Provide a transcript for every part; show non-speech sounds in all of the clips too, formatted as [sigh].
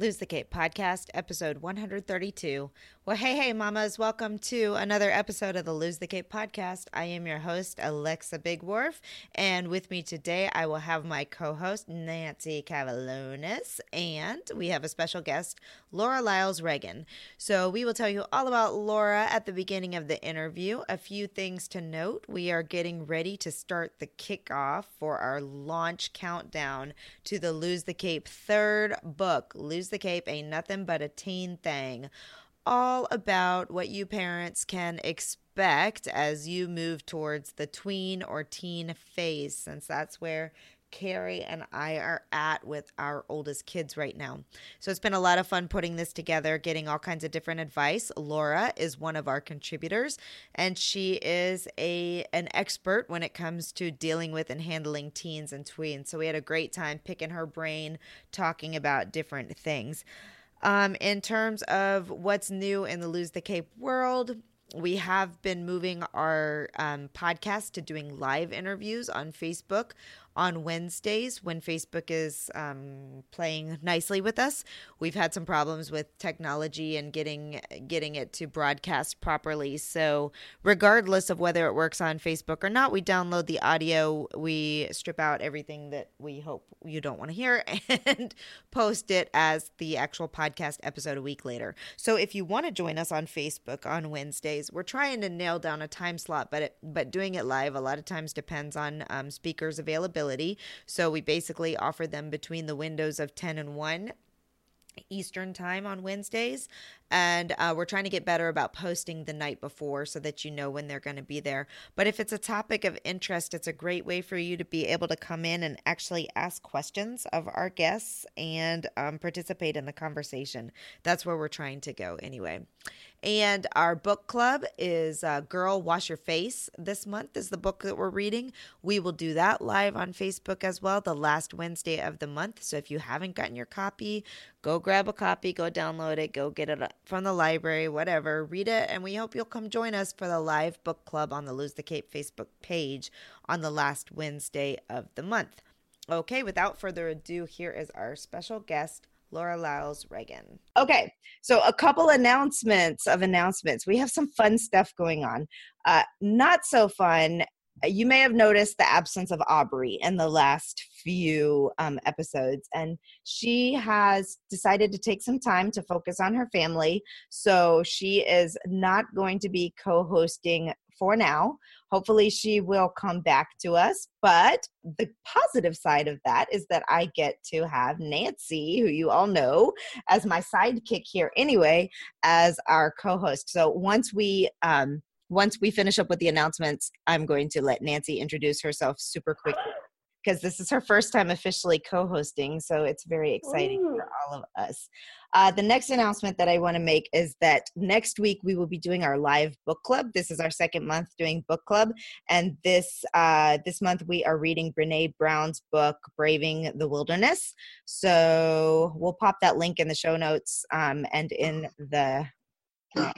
Lose the Cape podcast, episode 132. Well, hey, hey, mamas, welcome to another episode of the Lose the Cape podcast. I am your host, Alexa Bigwarfe, and with me today, I will have my co host, Nancy Cavillones, and we have a special guest, Laura Lyles Reagan. So, we will tell you all about Laura at the beginning of the interview. A few things to note we are getting ready to start the kickoff for our launch countdown to the Lose the Cape third book, Lose the Cape Ain't Nothing But a Teen Thing. All about what you parents can expect as you move towards the tween or teen phase, since that's where Kerry and I are at with our oldest kids right now. So it's been a lot of fun putting this together, getting all kinds of different advice. Laura is one of our contributors and she is a an expert when it comes to dealing with and handling teens and tweens. So we had a great time picking her brain, talking about different things. Um, in terms of what's new in the Lose the Cape world, we have been moving our um, podcast to doing live interviews on Facebook on Wednesdays when Facebook is um, playing nicely with us. We've had some problems with technology and getting getting it to broadcast properly. So, regardless of whether it works on Facebook or not, we download the audio. We strip out everything that we hope you don't want to hear [laughs] and post it as the actual podcast episode a week later. So, if you want to join us on Facebook on Wednesdays, we're trying to nail down a time slot, but it, but doing it live a lot of times depends on um, speakers availability so we basically offer them between the windows of 10 and 1 Eastern time on Wednesdays. And uh, we're trying to get better about posting the night before so that you know when they're going to be there. But if it's a topic of interest, it's a great way for you to be able to come in and actually ask questions of our guests and um, participate in the conversation. That's where we're trying to go anyway. And our book club is uh, Girl Wash Your Face this month, is the book that we're reading. We will do that live on Facebook as well, the last Wednesday of the month. So if you haven't gotten your copy, go grab a copy, go download it, go get it from the library, whatever. Read it, and we hope you'll come join us for the live book club on the Lose the Cape Facebook page on the last Wednesday of the month. Okay, without further ado, here is our special guest. Laura Lyles Reagan. Okay, so a couple announcements of announcements. We have some fun stuff going on. Uh, not so fun you may have noticed the absence of Aubrey in the last few um, episodes, and she has decided to take some time to focus on her family. So she is not going to be co hosting for now. Hopefully, she will come back to us. But the positive side of that is that I get to have Nancy, who you all know as my sidekick here anyway, as our co host. So once we, um, once we finish up with the announcements, I'm going to let Nancy introduce herself super quickly because this is her first time officially co-hosting so it's very exciting Ooh. for all of us. Uh, the next announcement that i want to make is that next week we will be doing our live book club. This is our second month doing book club and this uh, this month we are reading Brené Brown's book braving the wilderness. So we'll pop that link in the show notes um, and in the right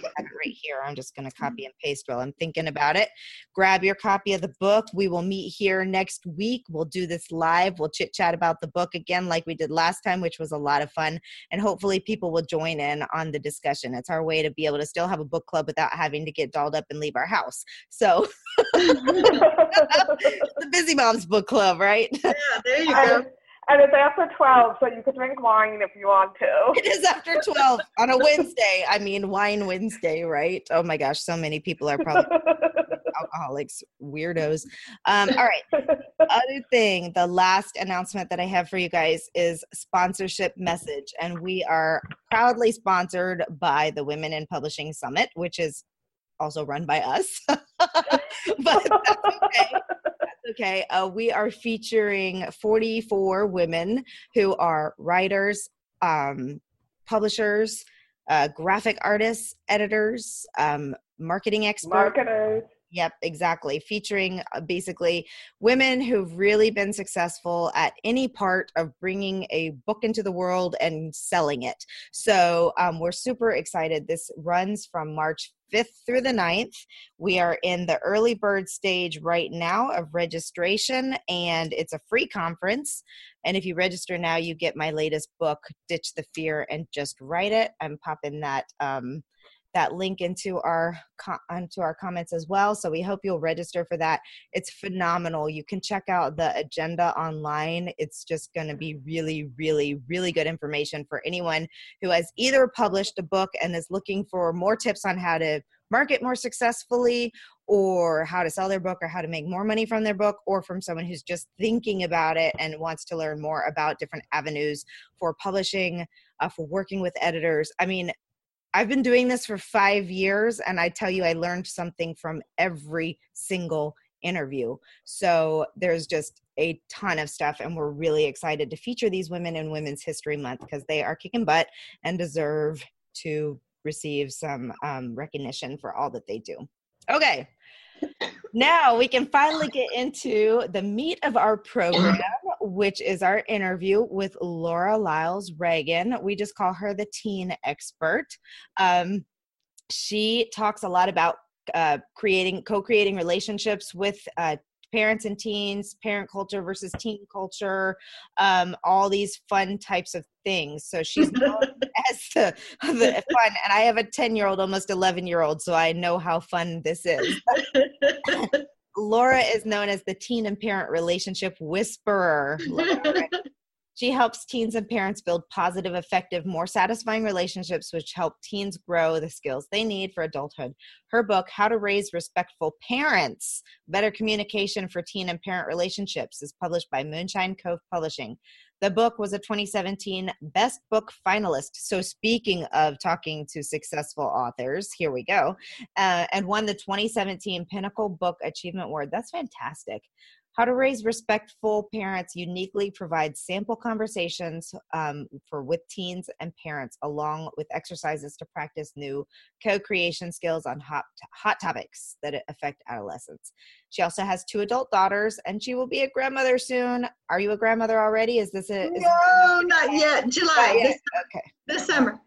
[laughs] here. I'm just going to copy and paste while I'm thinking about it. Grab your copy of the book. We will meet here next week. We'll do this live. We'll chit chat about the book again, like we did last time, which was a lot of fun. And hopefully, people will join in on the discussion. It's our way to be able to still have a book club without having to get dolled up and leave our house. So, [laughs] [laughs] the Busy Moms Book Club, right? Yeah, there you go. And it's after 12, so you could drink wine if you want to. [laughs] It is after 12 on a Wednesday. I mean, Wine Wednesday, right? Oh my gosh, so many people are probably [laughs] alcoholics, weirdos. Um, all right. Other thing, the last announcement that I have for you guys is sponsorship message. And we are proudly sponsored by the Women in Publishing Summit, which is also run by us. [laughs] [laughs] but that's okay okay. Uh, we are featuring 44 women who are writers, um, publishers, uh, graphic artists, editors, um, marketing experts. Marketers. Yep, exactly. Featuring uh, basically women who've really been successful at any part of bringing a book into the world and selling it. So um, we're super excited. This runs from March 5th through the 9th. We are in the early bird stage right now of registration, and it's a free conference. And if you register now, you get my latest book, Ditch the Fear and Just Write It. I'm popping that. Um, that link into our into our comments as well so we hope you'll register for that. It's phenomenal. You can check out the agenda online. It's just going to be really really really good information for anyone who has either published a book and is looking for more tips on how to market more successfully or how to sell their book or how to make more money from their book or from someone who's just thinking about it and wants to learn more about different avenues for publishing uh, for working with editors. I mean I've been doing this for five years, and I tell you, I learned something from every single interview. So there's just a ton of stuff, and we're really excited to feature these women in Women's History Month because they are kicking butt and deserve to receive some um, recognition for all that they do. Okay, now we can finally get into the meat of our program, which is our interview with Laura Lyles Reagan. We just call her the teen expert. Um, she talks a lot about uh, creating, co-creating relationships with uh, parents and teens, parent culture versus teen culture, um, all these fun types of things. So she's known [laughs] as the, the fun, and I have a 10 year old, almost 11 year old, so I know how fun this is. [laughs] Laura is known as the teen and parent relationship whisperer. [laughs] She helps teens and parents build positive, effective, more satisfying relationships, which help teens grow the skills they need for adulthood. Her book, How to Raise Respectful Parents Better Communication for Teen and Parent Relationships, is published by Moonshine Cove Publishing. The book was a 2017 Best Book finalist. So, speaking of talking to successful authors, here we go, uh, and won the 2017 Pinnacle Book Achievement Award. That's fantastic. How to Raise Respectful Parents uniquely provides sample conversations um, for with teens and parents, along with exercises to practice new co-creation skills on hot hot topics that affect adolescents. She also has two adult daughters, and she will be a grandmother soon. Are you a grandmother already? Is this a is no, not yet. July. Not yet. This, okay. This summer.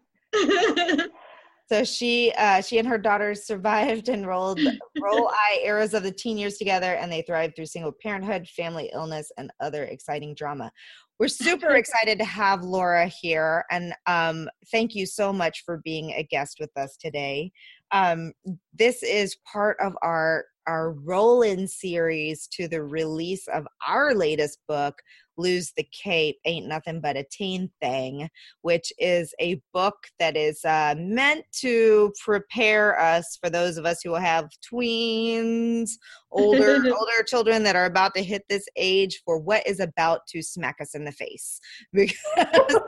[laughs] So she uh, she and her daughters survived and rolled roll [laughs] eye eras of the teen years together, and they thrived through single parenthood, family illness, and other exciting drama. We're super [laughs] excited to have Laura here, and um, thank you so much for being a guest with us today. Um, this is part of our our roll in series to the release of our latest book, Lose the Cape Ain't Nothing But a Teen Thing, which is a book that is uh, meant to prepare us for those of us who will have tweens, older [laughs] older children that are about to hit this age for what is about to smack us in the face. [laughs] Because [laughs]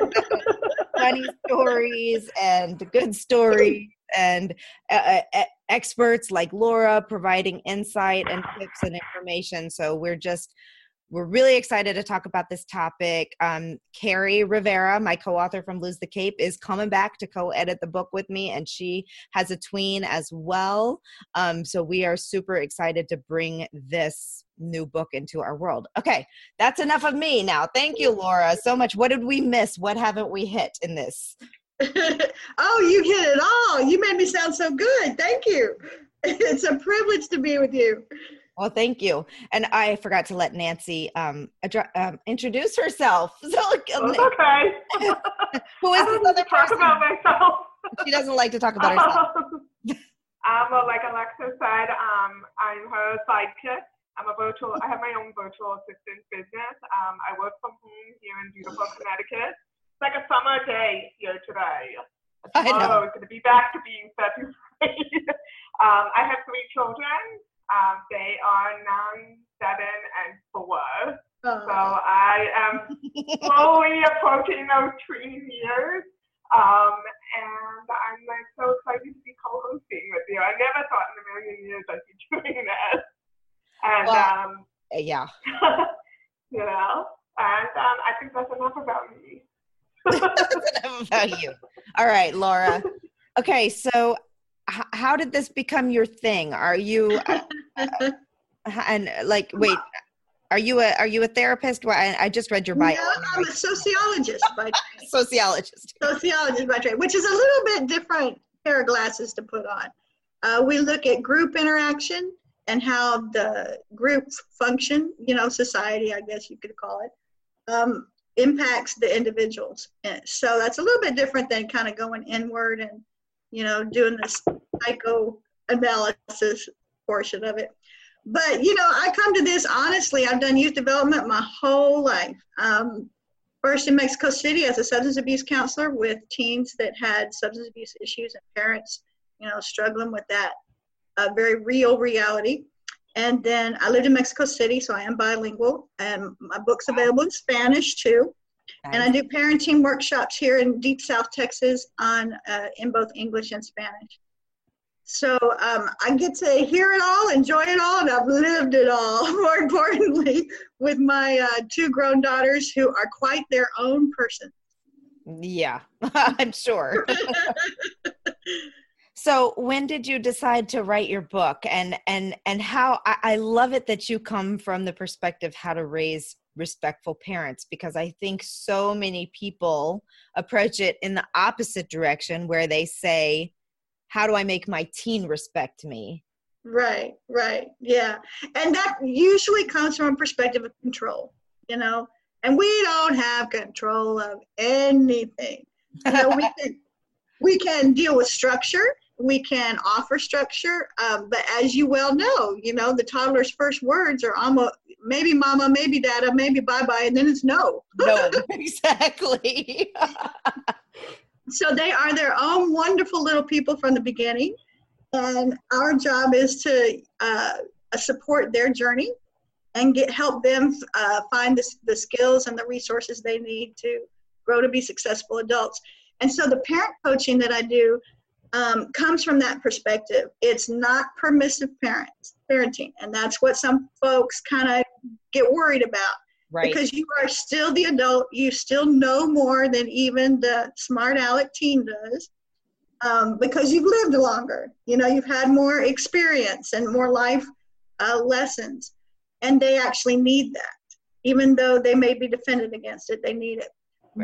funny stories and good stories and uh, uh, experts like Laura providing insight and tips and information. So we're just we're really excited to talk about this topic. Um, Kerry Rivera, my co-author from Lose the Cape, is coming back to co-edit the book with me, and she has a tween as well. Um, so we are super excited to bring this new book into our world. Okay, that's enough of me now. Thank you, Laura, so much. What did we miss? What haven't we hit in this? [laughs] oh, you hit it all. You made me sound so good. Thank you. [laughs] It's a privilege to be with you. Well, thank you. And I forgot to let Nancy um, adre- um introduce herself. [laughs] So, okay. who is this other talk person? about myself. she doesn't like to talk about herself. um, well, like Alexa said, um, I'm her sidekick. I'm a virtual. I have my own virtual assistant business. Um, I work from home here in beautiful Connecticut. It's like a summer day here today. Tomorrow is going to be back to being February. [laughs] um, I have three children. Um, they are nine, seven, and four. Oh. So I am slowly [laughs] approaching those tween years. Um, and I'm like so excited to be co-hosting with you. I never thought in a million years I'd be [laughs] doing this. And well, um, yeah, you know, and um, I think that's enough about me. [laughs] enough about you. All right, Laura. Okay, so how did this become your thing? Are you? and like, wait, are you a are you a therapist? Well, I, I just read your bio. No, I'm a sociologist by [laughs] sociologist. Sociologist by trade, which is a little bit different pair of glasses to put on. Uh, we look at group interaction and how the group function, you know, society, I guess you could call it, um, impacts the individuals. And so that's a little bit different than kind of going inward and, you know, doing this psychoanalysis portion of it. But, you know, I come to this honestly. I've done youth development my whole life. Um, first in Mexico City as a substance abuse counselor with teens that had substance abuse issues and parents, you know, struggling with that uh, very real reality. And then I lived in Mexico City, so I am bilingual, and my book's available in Spanish too. And I do parenting workshops here in Deep South Texas on uh, in both English and Spanish. So um, I get to hear it all, enjoy it all, and I've lived it all. [laughs] More importantly, with my uh, two grown daughters who are quite their own person. Yeah, [laughs] I'm sure. [laughs] so when did you decide to write your book and and and how I, I love it that you come from the perspective how to raise respectful parents because I think so many people approach it in the opposite direction where they say, How do I make my teen respect me? Right, right. Yeah. And that usually comes from a perspective of control, you know, and we don't have control of anything. You know, we [laughs] can we can deal with structure we can offer structure um, but as you well know you know the toddler's first words are almost maybe mama maybe dada maybe bye bye and then it's no. No [laughs] exactly. So they are their own wonderful little people from the beginning and our job is to uh, support their journey and get help them uh, find the, the skills and the resources they need to grow to be successful adults. And so the parent coaching that i do um, comes from that perspective. It's not permissive parents parenting, and that's what some folks kind of get worried about. Right. Because you are still the adult, you still know more than even the smart aleck teen does. Um, because you've lived longer, you know, you've had more experience and more life uh, lessons, and they actually need that. Even though they may be defended against it, they need it.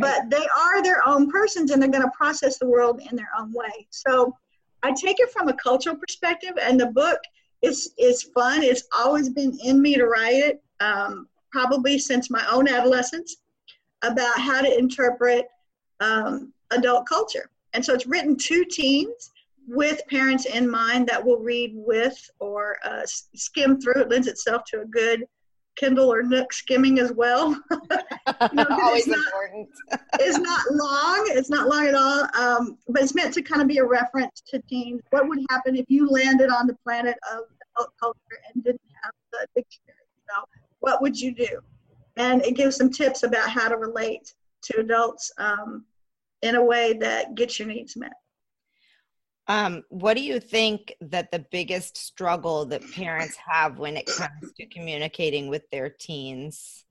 But they are their own persons and they're going to process the world in their own way. So I take it from a cultural perspective, and the book is is fun. It's always been in me to write it, um, probably since my own adolescence, about how to interpret um, adult culture. And so it's written to teens with parents in mind that will read with or uh, skim through. It lends itself to a good Kindle or Nook skimming as well. [laughs] know, [laughs] Always it's important. [laughs] it's not long. It's not long at all. Um, but it's meant to kind of be a reference to teens. What would happen if you landed on the planet of adult culture and didn't have the dictionary? So, what would you do? And it gives some tips about how to relate to adults um, in a way that gets your needs met. Um, what do you think that the biggest struggle that parents have when it comes to communicating with their teens?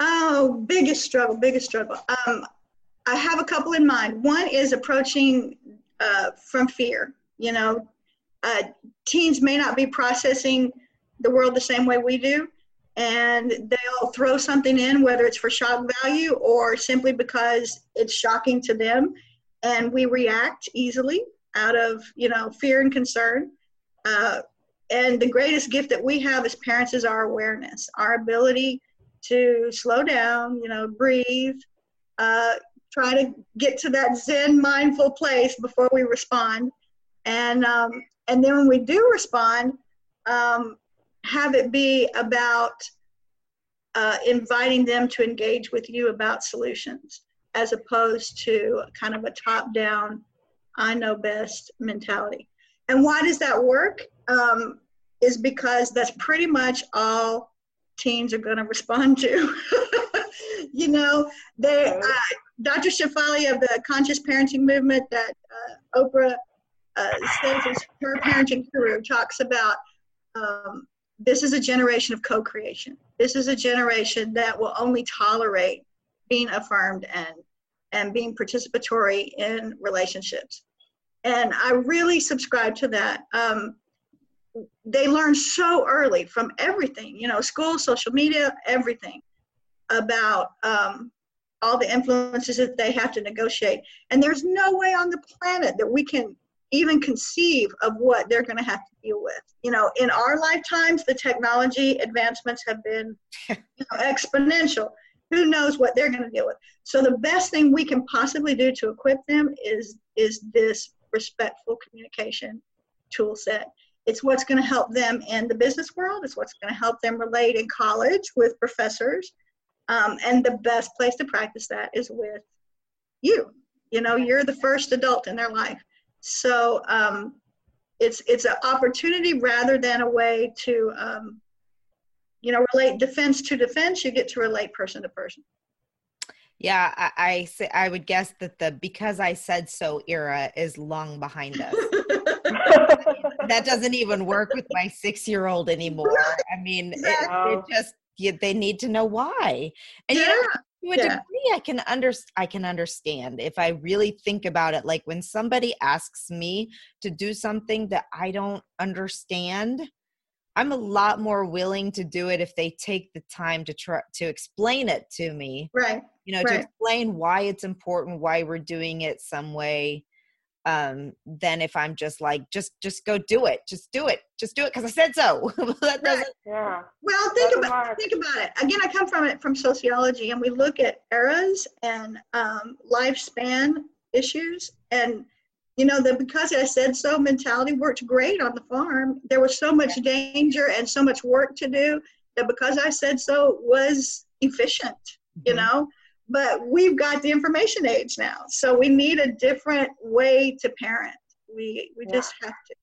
Oh, biggest struggle, biggest struggle. Um, I have a couple in mind. One is approaching uh, from fear. You know, uh, teens may not be processing the world the same way we do, and they'll throw something in, whether it's for shock value or simply because it's shocking to them and we react easily out of you know fear and concern. Uh, and the greatest gift that we have as parents is our awareness our ability to slow down you know breathe uh, try to get to that zen mindful place before we respond. And um, and then when we do respond um, have it be about uh, inviting them to engage with you about solutions as opposed to kind of a top down, I know best mentality. And why does that work? Um, is because that's pretty much all teens are going to respond to. [laughs] you know, they, uh, Dr. Shefali of the conscious parenting movement that uh, Oprah uh, says is her parenting guru talks about um, this is a generation of co-creation. This is a generation that will only tolerate being affirmed and and being participatory in relationships and i really subscribe to that um, they learn so early from everything, you know, school, social media, everything about um, all the influences that they have to negotiate. And there's no way on the planet that we can even conceive of what they're going to have to deal with. You know, in our lifetimes, the technology advancements have been you know, exponential. Who knows what they're going to deal with? So the best thing we can possibly do to equip them is is this respectful communication tool set. It's what's going to help them in the business world. It's what's going to help them relate in college with professors. Um, and the best place to practice that is with you. You know, you're the first adult in their life. So um, it's it's an opportunity rather than a way to um, you know relate defense to defense. You get to relate person to person. Yeah, I, I say I would guess that the because I said so era is long behind us. [laughs] that doesn't even work with my six year old anymore. I mean, it, it just they need to know why. And yeah. you know, to a yeah. degree, I can under I can understand if I really think about it. Like when somebody asks me to do something that I don't understand, I'm a lot more willing to do it if they take the time to try to explain it to me. Right. You know, right. to explain why it's important, why we're doing it some way um than if i'm just like just just go do it just do it just do it because i said so [laughs] that doesn't yeah well think about think about it again i come from it from sociology and we look at eras and um, lifespan issues and you know the because i said so mentality worked great on the farm. There was so much danger and so much work to do that because i said so was efficient you mm-hmm. know? But we've got the information age now so we need a different way to parent. We we yeah. just have to.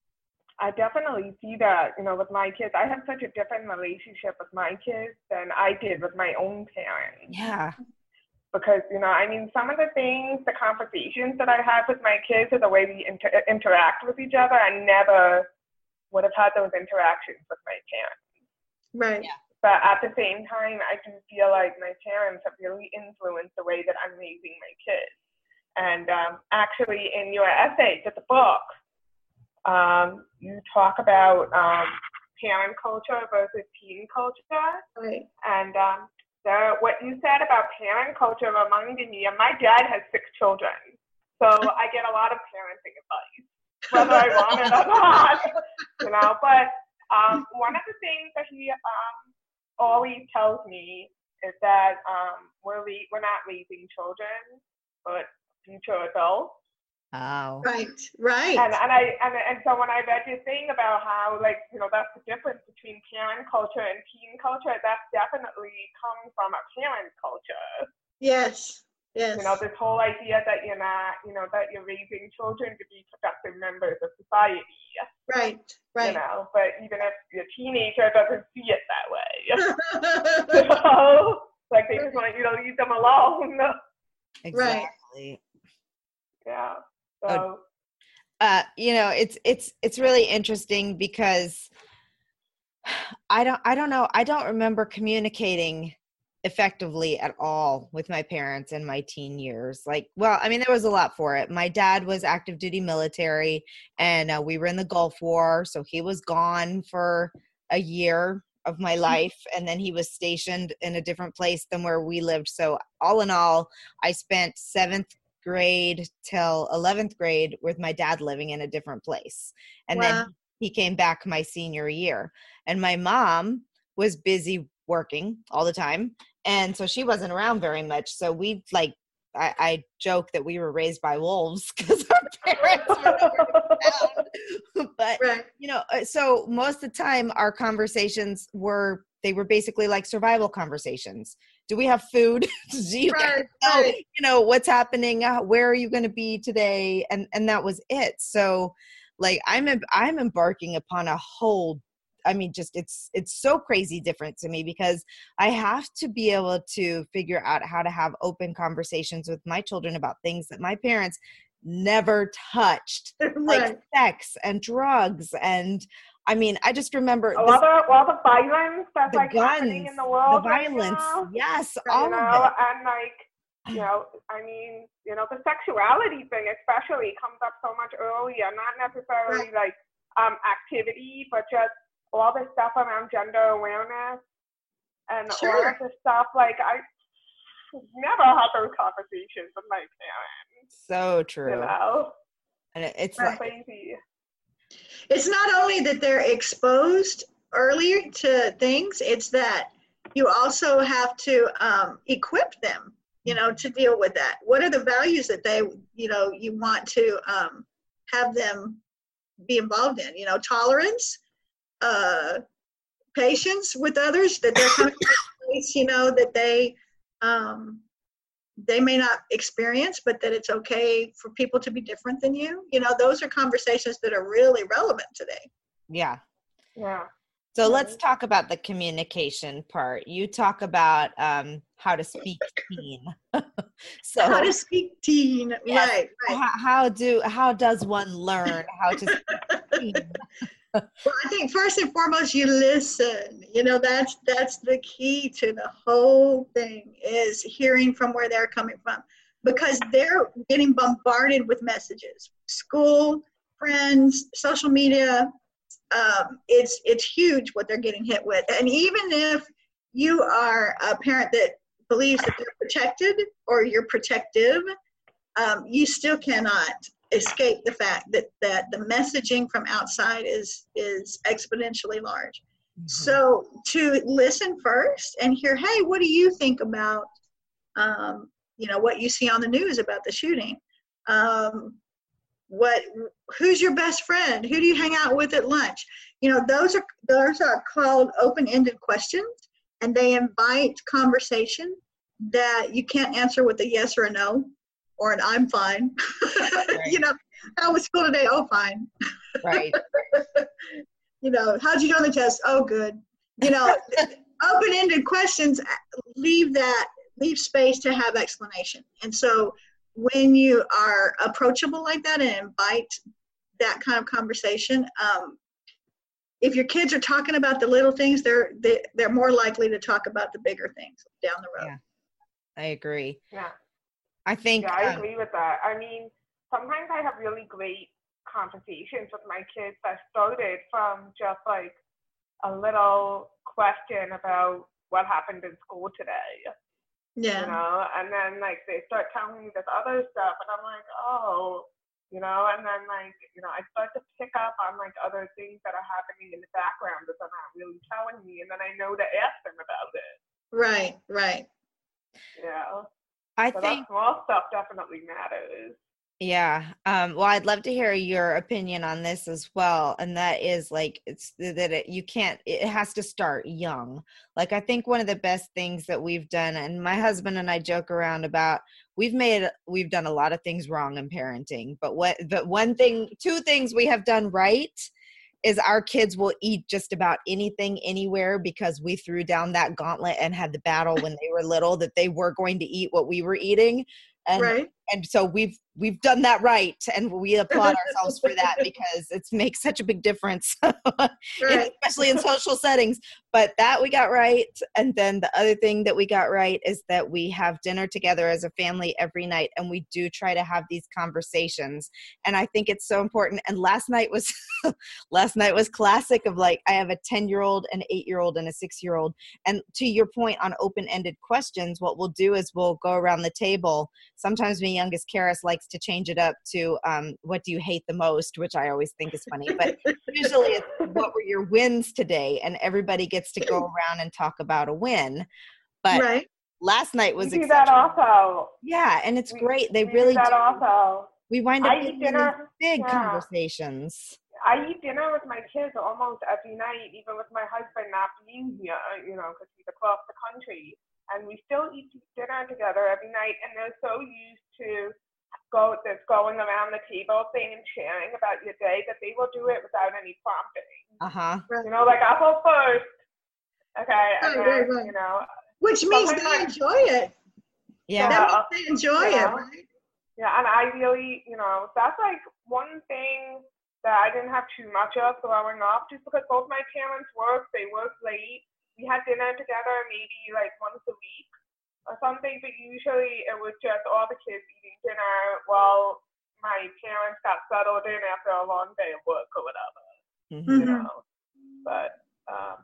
I definitely see that you know with my kids. I have such a different relationship with my kids than i did with my own parents. Yeah because you know i mean some of the things the conversations that i have with my kids or the way we inter- interact with each other i never would have had those interactions with my parents right yeah but at the same time, I do feel like my parents have really influenced the way that I'm raising my kids. And um, actually, in your essay to the book, um, you talk about um, parent culture versus teen culture. Right. And um, the, what you said about parent culture me, and my dad has six children. So I get a lot of parenting advice, whether I want it or not, you know. But um, one of the things that he um, always tells me is that um, we're le- we're not raising children, but future adults. Oh. Right, right. And and I and, and so when I read your thing about how like you know that's the difference between parent culture and teen culture, that's definitely come from a parent culture. Yes. Yes. You know, this whole idea that you're not, you know, that you're raising children to be productive members of society. Right, right. You know, but even if your teenager doesn't see it that way. [laughs] [laughs] you know, like they just want you to leave them alone. [laughs] Exactly. Yeah. Oh, so uh, you know, it's it's it's really interesting because [sighs] I don't I don't know, I don't remember communicating effectively at all with my parents in my teen years. Like, well, I mean, there was a lot for it. My dad was active duty military, and uh, we were in the Gulf War, so he was gone for a year of my [laughs] life, and then he was stationed in a different place than where we lived. So, all in all, I spent seventh grade till 11th grade with my dad living in a different place. And wow. then he came back my senior year. And my mom was busy working all the time and so she wasn't around very much so we like I, I joke that we were raised by wolves [laughs] because our parents were [laughs] but right. you know uh, so most of the time our conversations were they were basically like survival conversations do we have food [laughs] do you right, know right. you know what's happening uh, where are you going to be today and and that was it so like i'm i'm embarking upon a whole I mean, just it's it's so crazy different to me because I have to be able to figure out how to have open conversations with my children about things that my parents never touched, [laughs] right. like sex and drugs and I mean, I just remember all the all the violence that's like guns, happening in the world, the violence, right yes, all you know, of it, and like you know, I mean, you know, the sexuality thing especially comes up so much earlier, not necessarily like um, activity, but just all this stuff around gender awareness and Sure. all of the stuff. Like I never had those conversations with my parents. So true. You know, And it's like, crazy. It's not only that they're exposed early to things, it's that you also have to um, equip them, you know, to deal with that. What are the values that they, you know, you want to um, have them be involved in? You know, tolerance, uh, patience with others, that they're coming from a place, you know, that they um, they may not experience, but that it's okay for people to be different than you. You know, those are conversations that are really relevant today. yeah. Yeah. So let's talk about the communication part. You talk about um, how to speak teen. [laughs] so How to speak teen, Yes. right? Right. how, how do how does one learn how to speak [laughs] teen? Well, I think first and foremost, you listen. You know, that's that's the key to the whole thing is hearing from where they're coming from, because they're getting bombarded with messages, school, friends, social media. Um, it's it's huge what they're getting hit with, and even if you are a parent that believes that they're protected or you're protective, um, you still cannot escape the fact that that the messaging from outside is is exponentially large. So to listen first and hear, hey, what do you think about, um, you know, what you see on the news about the shooting? Um, what, who's your best friend? Who do you hang out with at lunch? You know, those are those are called open-ended questions, and they invite conversation that you can't answer with a yes or a no or an I'm fine. [laughs] you know, how was school today? Oh, fine right. [laughs] you know, how'd you do on the test? Oh, good. You know, [laughs] open-ended questions leave that leave space to have explanation. And so when you are approachable like that and invite that kind of conversation, um, if your kids are talking about the little things, they're they, they're more likely to talk about the bigger things down the road. Yeah. I agree. Yeah. I think Yeah, I um, agree with that. I mean, sometimes I have really great conversations with my kids that started from just like a little question about what happened in school today, Yeah. you know, and then like they start telling me this other stuff, and I'm like, oh, you know, and then like, you know, I start to pick up on like other things that are happening in the background that they're not really telling me, and then I know to ask them about it. Right. Right. Yeah. I So think small stuff definitely matters. Yeah. Um, well, I'd love to hear your opinion on this as well. And that is like, it's that it, you can't, it has to start young. Like, I think one of the best things that we've done, and my husband and I joke around about, we've made, we've done a lot of things wrong in parenting, but what, but one thing, two things we have done right is our kids will eat just about anything anywhere because we threw down that gauntlet and had the battle when they were little that they were going to eat what we were eating. And right. and so we've we've done that right and we applaud [laughs] ourselves for that because it makes such a big difference [laughs] Right. especially in [laughs] social settings. But that we got right and then the other thing that we got right is that we have dinner together as a family every night and we do try to have these conversations. And i think it's so important and last night was last night was classic of like i have a 10 year old an 8 year old and a 6 year old and to your point on open ended questions what we'll do is we'll go around the table. Sometimes my youngest Karis likes to change it up to um, what do you hate the most which i always think is funny but usually it's what were your wins today and everybody gets to go [laughs] around and talk about a win but right. last night was we do that also. yeah and it's We- great they we really do that do. also. we wind up I eat getting into dinner. big yeah. conversations I eat dinner with my kids almost every night, even with my husband not being here, you know, because he's across the country. And we still eat dinner together every night, and they're so used to go this going around the table thing and sharing about your day that they will do it without any prompting. uh-huh You know, like I'll go first, okay, Right, right, then right. you know, Which means they I- enjoy it. yeah That means they enjoy it, Yeah. right? Yeah, and I really, you know, that's like one thing that I didn't have too much of growing up, just because both my parents worked, they worked late. We had dinner together maybe like once a week or something, but usually it was just all the kids eating dinner while my parents got settled in after a long day of work or whatever. you Mhm. know. But um,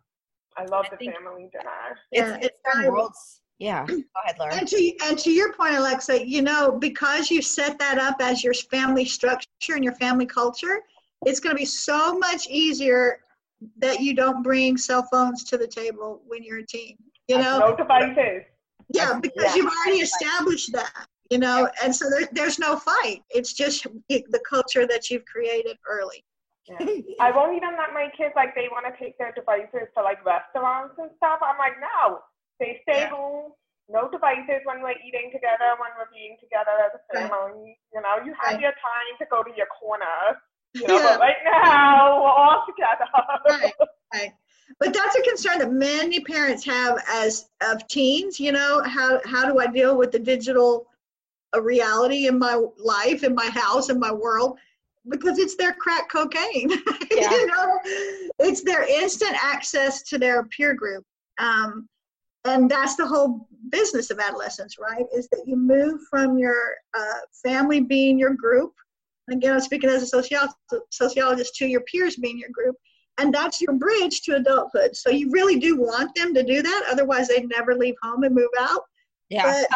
I love I the family dinner. It's, it's it's done worlds. Yeah. Go ahead, Laura. And to and to your point, Alexa, you know, because you set that up as your family structure and your family culture, it's going to be so much easier that you don't bring cell phones to the table when you're a teen. You know, no devices. Yeah, because yeah. you've already established that. You know, and so there, there's no fight. It's just [laughs] the culture that you've created early. Yeah. I won't even let my kids like they want to take their devices to like restaurants and stuff. I'm like, no, they stay home. No devices when we're eating together, when we're being together as a Right. family. You know, you have Right. your time to go to your corner. You know, Yeah. but right now we're all together. Right. Right. But that's a concern that many parents have as of teens. You know, how how do I deal with the digital uh, reality in my life, in my house, in my world? Because it's their crack cocaine. [laughs] Yeah. you know, it's their instant access to their peer group. Um, and that's the whole business of adolescence, right? Is that you move from your uh, family being your group. Again, I'm speaking as a sociologist, sociologist to your peers being your group and that's your bridge to adulthood. So you really do want them to do that. Otherwise, they never leave home and move out. Yeah. [laughs]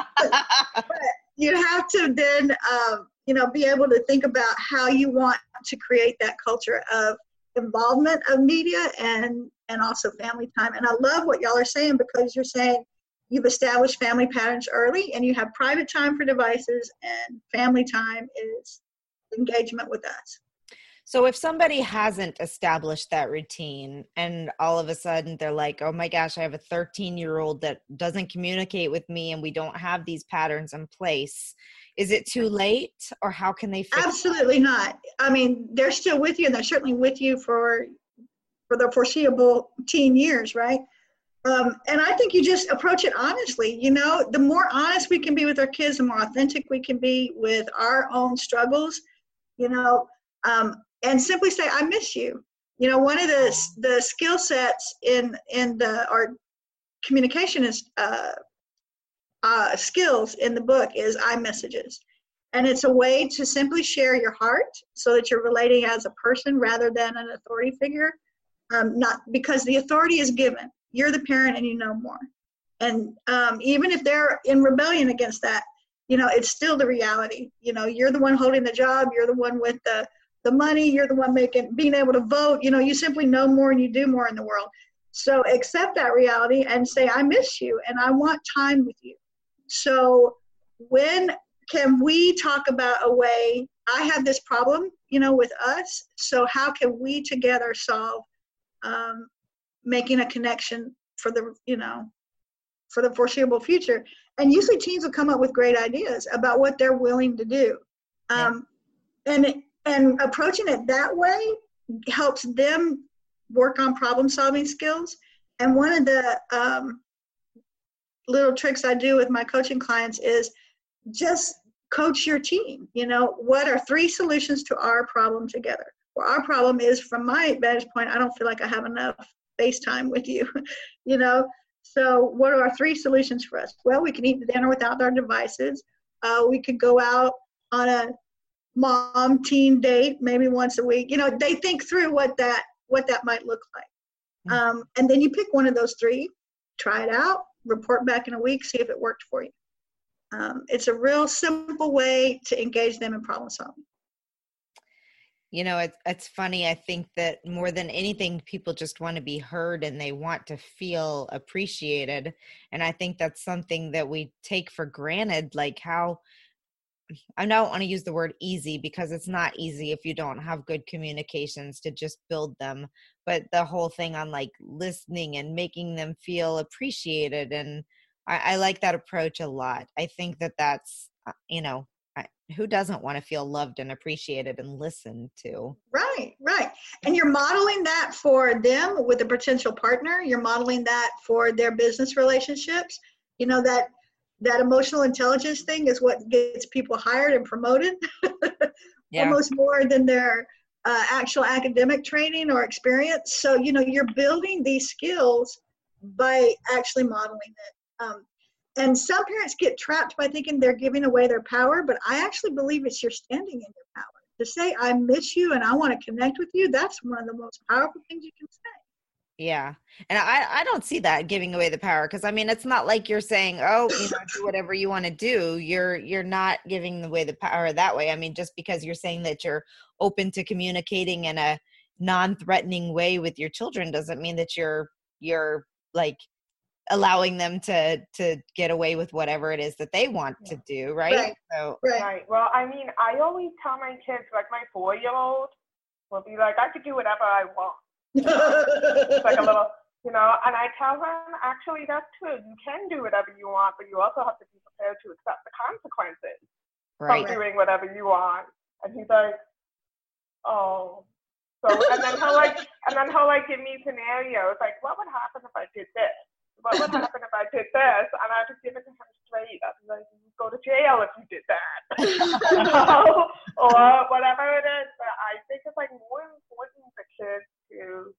But you have to then, um, you know, be able to think about how you want to create that culture of involvement of media and and also family time. And I love what y'all are saying because you're saying you've established family patterns early, and you have private time for devices, and family time is engagement with us. So if somebody hasn't established that routine and all of a sudden they're like, "Oh my gosh, I have a 13-year-old that doesn't communicate with me and we don't have these patterns in place." Is it too late or how can they Absolutely not. I mean, they're still with you, and they're certainly with you for for the foreseeable teen years, right? Um, and I think you just approach it honestly. You know, the more honest we can be with our kids, the more authentic we can be with our own struggles. You know, um, and simply say, "I miss you." You know, one of the the skill sets in in the our communication is uh, uh, skills in the book is I messages. And it's a way to simply share your heart so that you're relating as a person rather than an authority figure. Um, not because the authority is given. You're the parent and you know more. And um, even if they're in rebellion against that, you know, it's still the reality. You know, you're the one holding the job. You're the one with the the money. You're the one making being able to vote. You know, you simply know more and you do more in the world. So accept that reality and say, I miss you and I want time with you. So when can we talk about a way i have this problem you know with us so how can we together solve um, making a connection for the you know for the foreseeable future and usually teens will come up with great ideas about what they're willing to do um, and and approaching it that way helps them work on problem solving skills and one of the um, little tricks i do with my coaching clients is just coach your team. You know, what are three solutions to our problem together? Well, our problem is from my vantage point, I don't feel like I have enough face time with you, [laughs] you know. So, what are our three solutions for us? Well, we can eat dinner without our devices. Uh, we could go out on a mom teen date maybe once a week. You know, they think through what that what that might look like, um, and then you pick one of those three, try it out, report back in a week, see if it worked for you. Um, it's a real simple way to engage them in problem solving. You know, it's it's funny. I think that more than anything, people just want to be heard and they want to feel appreciated. And I think that's something that we take for granted. Like how I don't want to use the word easy because it's not easy if you don't have good communications to just build them. But the whole thing on like listening and making them feel appreciated and I, I like that approach a lot. I think that that's uh, you know I, who doesn't want to feel loved and appreciated and listened to. Right, right. And you're modeling that for them with a potential partner. You're modeling that for their business relationships. You know that that emotional intelligence thing is what gets people hired and promoted [laughs] almost more than their uh, actual academic training or experience. So you know you're building these skills by actually modeling it. Um, and some parents get trapped by thinking they're giving away their power, but I actually believe it's you're standing in your power. To say I miss you and I want to connect with you, that's one of the most powerful things you can say. Yeah. And I, I don't see that giving away the power because I mean it's not like you're saying, oh, you know, do whatever you want to do. You're you're not giving away the power that way. I mean, just because you're saying that you're open to communicating in a non-threatening way with your children doesn't mean that you're you're like allowing them to to get away with whatever it is that they want yeah. to do, right? right? So right. right. Well, I mean, I always tell my kids, like my four-year-old, will be like, I could do whatever I want it's like a little, [laughs] you know, and I tell him, actually, that's true. You can do whatever you want, but you also have to be prepared to accept the consequences right. from doing whatever you want. And he's like, oh. So, and then he'll like, [laughs] and then he'll like give me scenarios like, what would happen if I did this? What would happen if I did this? And I just give it to him straight. I'd be like, you go to jail if you did that, [laughs] you know? or whatever it is. But I think it's like more important for kids to,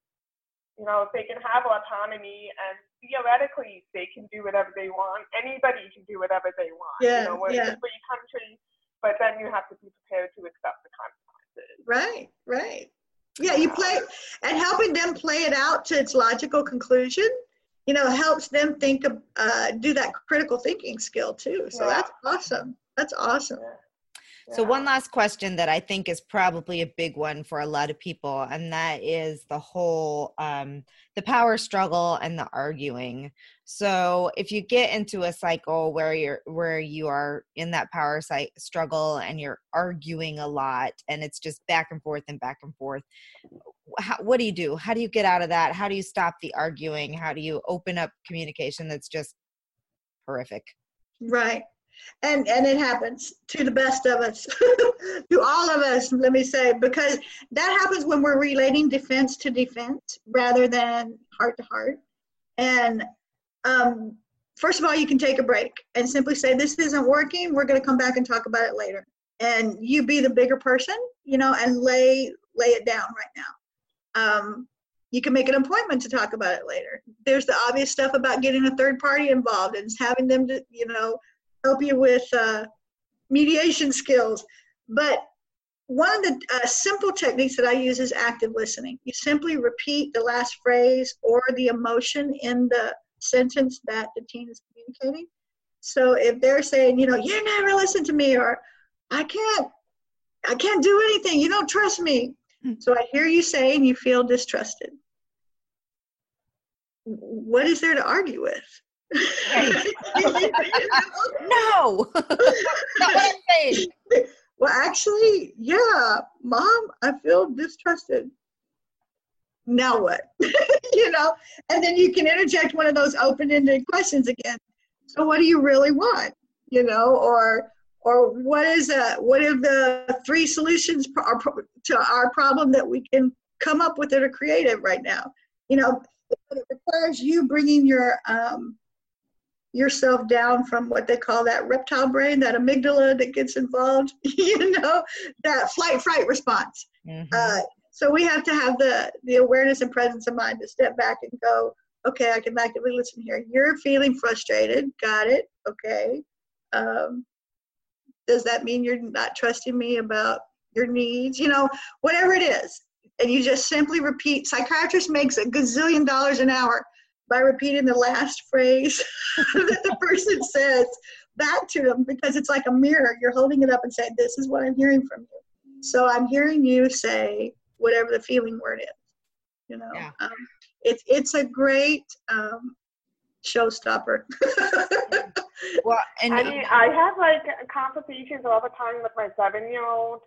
you know, they can have autonomy and theoretically they can do whatever they want. Anybody can do whatever they want. Yeah, you know, we're yeah. a free country, but then you have to be prepared to accept the consequences. Right, right. Yeah, you play and helping them play it out to its logical conclusion you know, helps them think of, uh, do that critical thinking skill too. So yeah. that's awesome. That's awesome. Yeah. So one last question that I think is probably a big one for a lot of people, and that is the whole um, the power struggle and the arguing. So if you get into a cycle where you're where you are in that power site struggle and you're arguing a lot, and it's just back and forth and back and forth, how, what do you do? How do you get out of that? How do you stop the arguing? How do you open up communication that's just horrific? Right. And and it happens to the best of us, [laughs] to all of us, let me say, because that happens when we're relating defense to defense rather than heart to heart. And um, first of all, you can take a break and simply say, This isn't working. We're going to come back and talk about it later. And you be the bigger person, you know, and lay lay it down right now um, you can make an appointment to talk about it later. There's the obvious stuff about getting a third party involved and having them to, you know, help you with uh, mediation skills. But one of the uh, simple techniques that I use is active listening. You simply repeat the last phrase or the emotion in the sentence that the teen is communicating. So if they're saying, you know, you never listen to me, or I can't, I can't do anything, you don't trust me, so I hear you say, and you feel distrusted. What is there to argue with? No. [laughs] Not what I'm saying. Well, actually, yeah, mom, I feel distrusted. Now what? [laughs] you know, and then you can interject one of those open-ended questions again. So, what do you really want? You know, or or what is a, what are the three solutions to our problem that we can come up with that are creative right now you know it requires you bringing your um, yourself down from what they call that reptile brain that amygdala that gets involved [laughs] you know that flight fright response. Mm-hmm. uh, so we have to have the the awareness and presence of mind to step back and go okay i can actively listen here. You're feeling frustrated. Got it. Okay. Um, does that mean you're not trusting me about your needs? You know whatever it is. And you just simply repeat psychiatrist makes a gazillion dollars an hour by repeating the last [laughs] phrase that the person says back to them because it's like a mirror. You're holding it up and saying this is what i'm hearing from you. So i'm hearing you say whatever the feeling word is you know? Yeah. um, it's it's a great um, showstopper. [laughs] Well, and I mean, I have like conversations all the time with my seven-year-old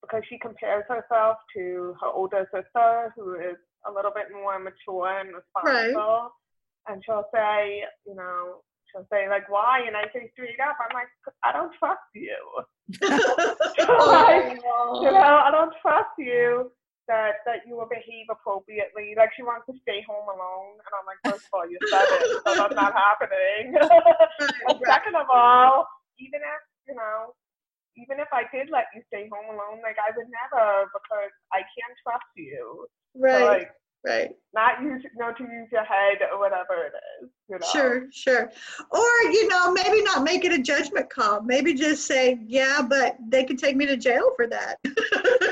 because she compares herself to her older sister, who is a little bit more mature and responsible. Right. And she'll say, you know, she'll say like, "Why?" And I say straight up, I'm like, "I don't trust you." [laughs] [laughs] like, you oh. know, I don't trust you that that you will behave appropriately. Like she wants to stay home alone, and I'm like, first of all, you're seven, so that's not happening. [laughs] and second of all, even if you know, even if I did let you stay home alone, like I would never because I can't trust you. Right. So, like right. Not use, not to use your head or whatever it is. You know? Sure, sure. Or, you know, maybe not make it a judgment call. Maybe just say, yeah, but they could take me to jail for that. [laughs]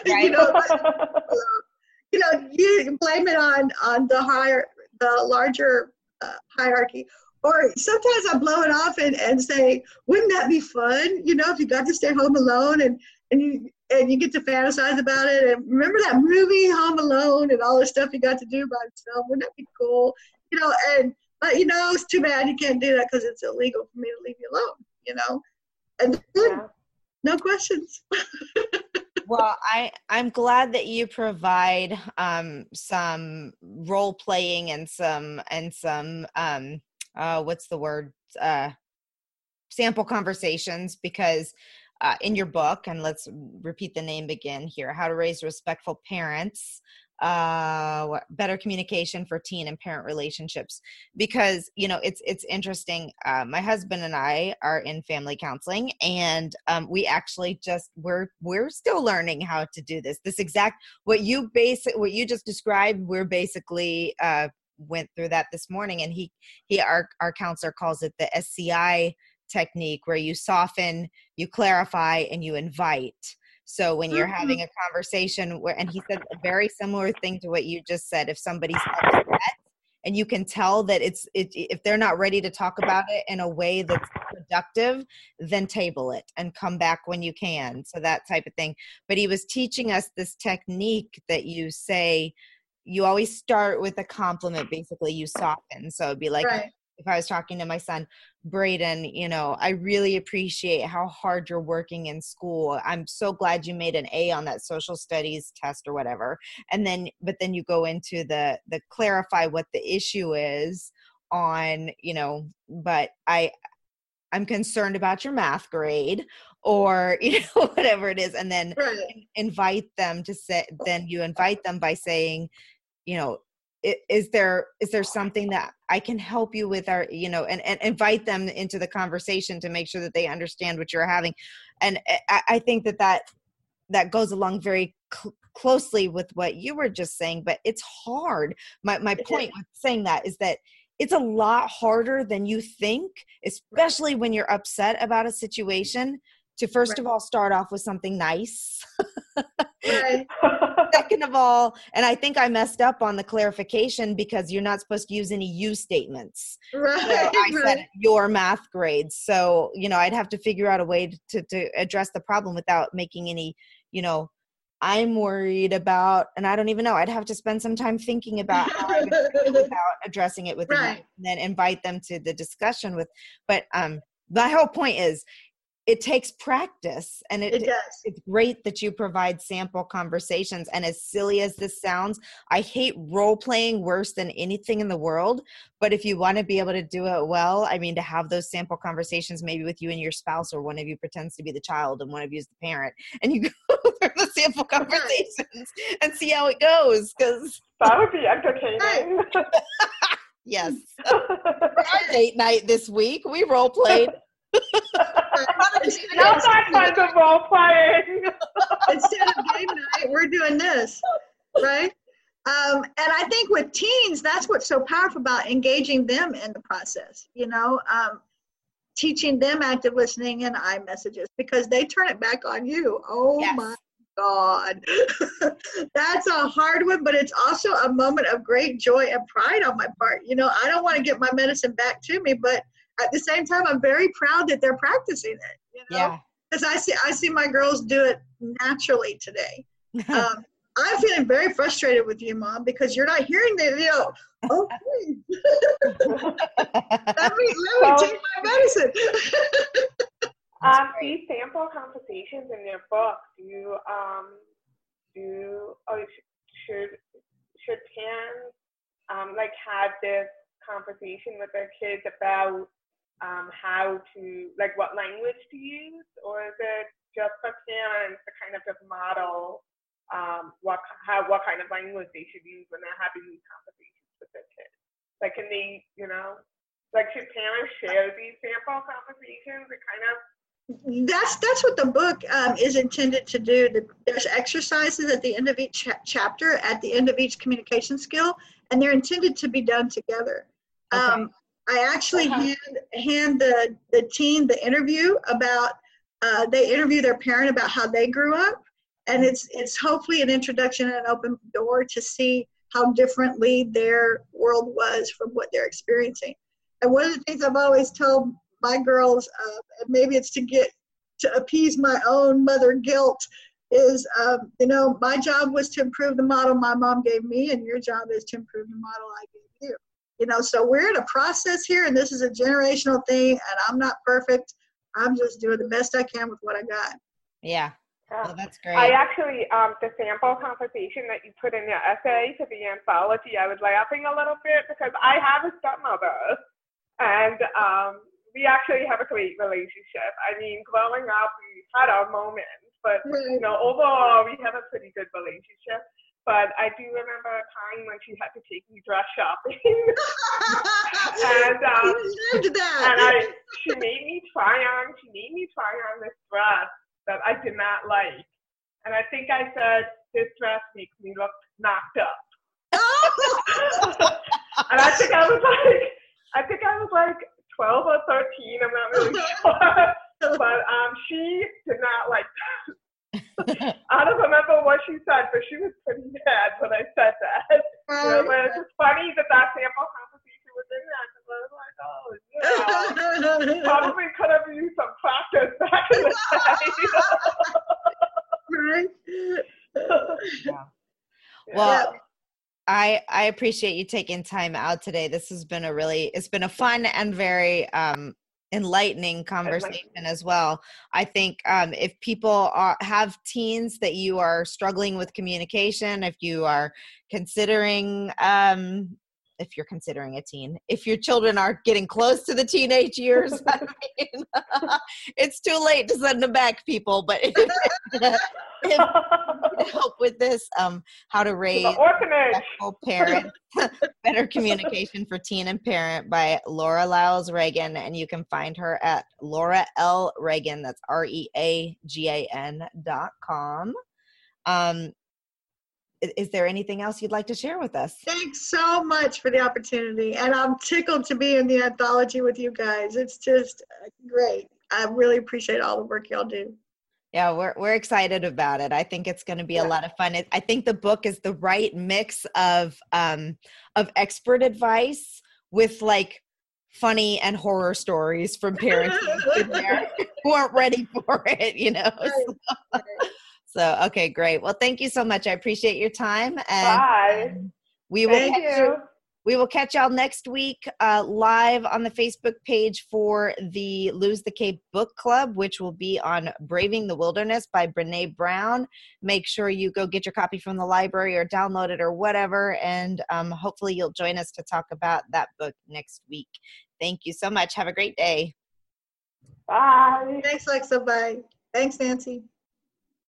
Right. you know, but, [laughs] you know, you blame it on on the higher, the larger uh, hierarchy. Or sometimes I blow it off and, and say, wouldn't that be fun? You know, if you got to stay home alone and and you and you get to fantasize about it. And remember that movie Home Alone and all the stuff you got to do by yourself. Wouldn't that be cool? You know, and but you know, it's too bad you can't do that because it's illegal for me to leave you alone. You know, and Yeah. no questions. [laughs] well i i'm glad that you provide um some role playing and some and some um uh what's the word uh sample conversations because uh, in your book and let's repeat the name again here how to raise respectful parents uh better communication for teen and parent relationships because you know it's it's interesting uh, my husband and i are in family counseling and um, we actually just we're we're still learning how to do this. This exact what you basic what you just described we're basically uh went through that this morning and he he our our counselor calls it the sci technique where you soften you clarify and you invite so when you're Mhm. having a conversation where, and he said a very similar thing to what you just said, if somebody's upset and you can tell that it's, it, if they're not ready to talk about it in a way that's productive, then table it and come back when you can. So that type of thing. But he was teaching us this technique that you say, you always start with a compliment, basically you soften. So it'd be like, right. if I was talking to my son, Braden, you know, I really appreciate how hard you're working in school. I'm so glad you made an A on that social studies test or whatever. And then, but then you go into the the clarify what the issue is on, you know, but I I'm concerned about your math grade or [laughs] you know whatever it is and then Right. invite them to say then you invite them by saying you know is there is there something that i can help you with our you know and, and invite them into the conversation to make sure that they understand what you're having. And i, I think that that that goes along very cl- closely with what you were just saying but it's hard. My, my point with saying that is that it's a lot harder than you think especially when you're upset about a situation to first Right. of all start off with something nice Right. [laughs] second of all and i think i messed up on the clarification because you're not supposed to use any you statements Right. so i right. said your math grades so you know i'd have to figure out a way to, to address the problem without making any you know i'm worried about and i don't even know i'd have to spend some time thinking about how without [laughs] addressing it with the Right. and then invite them to the discussion with but um my whole point is it takes practice and it, it does. it's great that you provide sample conversations and as silly as this sounds i hate role playing worse than anything in the world but if you want to be able to do it well i mean to have those sample conversations maybe with you and your spouse or one of you pretends to be the child and one of you is the parent [laughs] and you go [laughs] through the sample conversations and see how it goes because that would be entertaining. [laughs] yes. Our date night this week. We role played Not that kind of role playing. instead of game night, we're doing this, right? Um, and I think with teens, that's what's so powerful about engaging them in the process. You know, um, teaching them active listening and I messages because they turn it back on you. Oh Yes. my God, [laughs] that's a hard one, but it's also a moment of great joy and pride on my part. You know, I don't want to get my medicine back to me, but at the same time, I'm very proud that they're practicing it. You know? yeah because I see I see my girls do it naturally today. [laughs] Um, I'm feeling very frustrated with you, mom, because you're not hearing the you know. Okay, [laughs] let me let me Well- take my medicine. [laughs] Um, these sample conversations in your book, do you um, do or should should parents um, like have this conversation with their kids about um, how to like what language to use, or is it just for parents to kind of just model um, what how what kind of language they should use when they're having these conversations with their kids? Like, can they, you know, like should parents share these sample conversations and kind of that's that's what the book um, is intended to do. There's exercises at the end of each cha- chapter, at the end of each communication skill, and they're intended to be done together. Okay. Um, I actually uh-huh. hand, hand the, the teen the interview about, uh, they interview their parent about how they grew up. And it's, it's hopefully an introduction and an open door to see how differently their world was from what they're experiencing. And one of the things I've always told my girls, uh, and maybe it's to get to appease my own mother guilt, is um, you know my job was to improve the model my mom gave me, and your job is to improve the model I gave you. You know, so we're in a process here, and this is a generational thing, and I'm not perfect. I'm just doing the best I can with what I got. Yeah. Well, that's great. I actually, um, the sample conversation that you put in your essay to the anthology, I was laughing a little bit because I have a stepmother, and um, we actually have a great relationship. I mean, growing up, we had our moments, but you know, overall, we have a pretty good relationship. But I do remember a time when she had to take me dress shopping, [laughs] and um, and I, she made me try on, she made me try on this dress that I did not like, and I think I said, "This dress makes me look knocked up." [laughs] and I think I was like, I think I was like 12 or 13, I'm not really [laughs] sure. but um, she did not like that. [laughs] I don't remember what she said, but she was pretty mad when I said that. Right. You but it's just funny that that sample conversation was in there because I was like, oh, yeah. [laughs] Probably could have used some practice back in the day. [laughs] right? yeah. Well, I I appreciate you taking time out today. This has been a really it's been a fun and very um enlightening conversation as well. I think um, if people are, have teens that you are struggling with communication, if you are considering um, if you're considering a teen. If your children are getting close to the teenage years, [laughs] I mean, [laughs] it's too late to send them back, people. But [laughs] if, [laughs] help with this, um, how to raise parent, [laughs] better communication for teen and parent by Laura Lyles Reagan, and you can find her at Laura L Reagan. That's R E A G A N dot com. Um, is there anything else you'd like to share with us? Thanks so much for the opportunity. And I'm tickled to be in the anthology with you guys. It's just uh, great. I really appreciate all the work y'all do. Yeah, we're we're excited about it. I think it's going to be yeah. a lot of fun. It, I think the book is the right mix of um of expert advice with like funny and horror stories from parents who aren't [laughs] ready for it, you know. [laughs] Right. So, okay, great. Well, thank you so much. I appreciate your time. And Bye. We will thank catch you. We will catch y'all next week uh, live on the Facebook page for the Lose the Cape Book Club, which will be on Braving the Wilderness by Brené Brown. Make sure you go get your copy from the library or download it or whatever. And um, hopefully you'll join us to talk about that book next week. Thank you so much. Have a great day. Bye. Thanks, Alexa. Bye. Thanks, Nancy.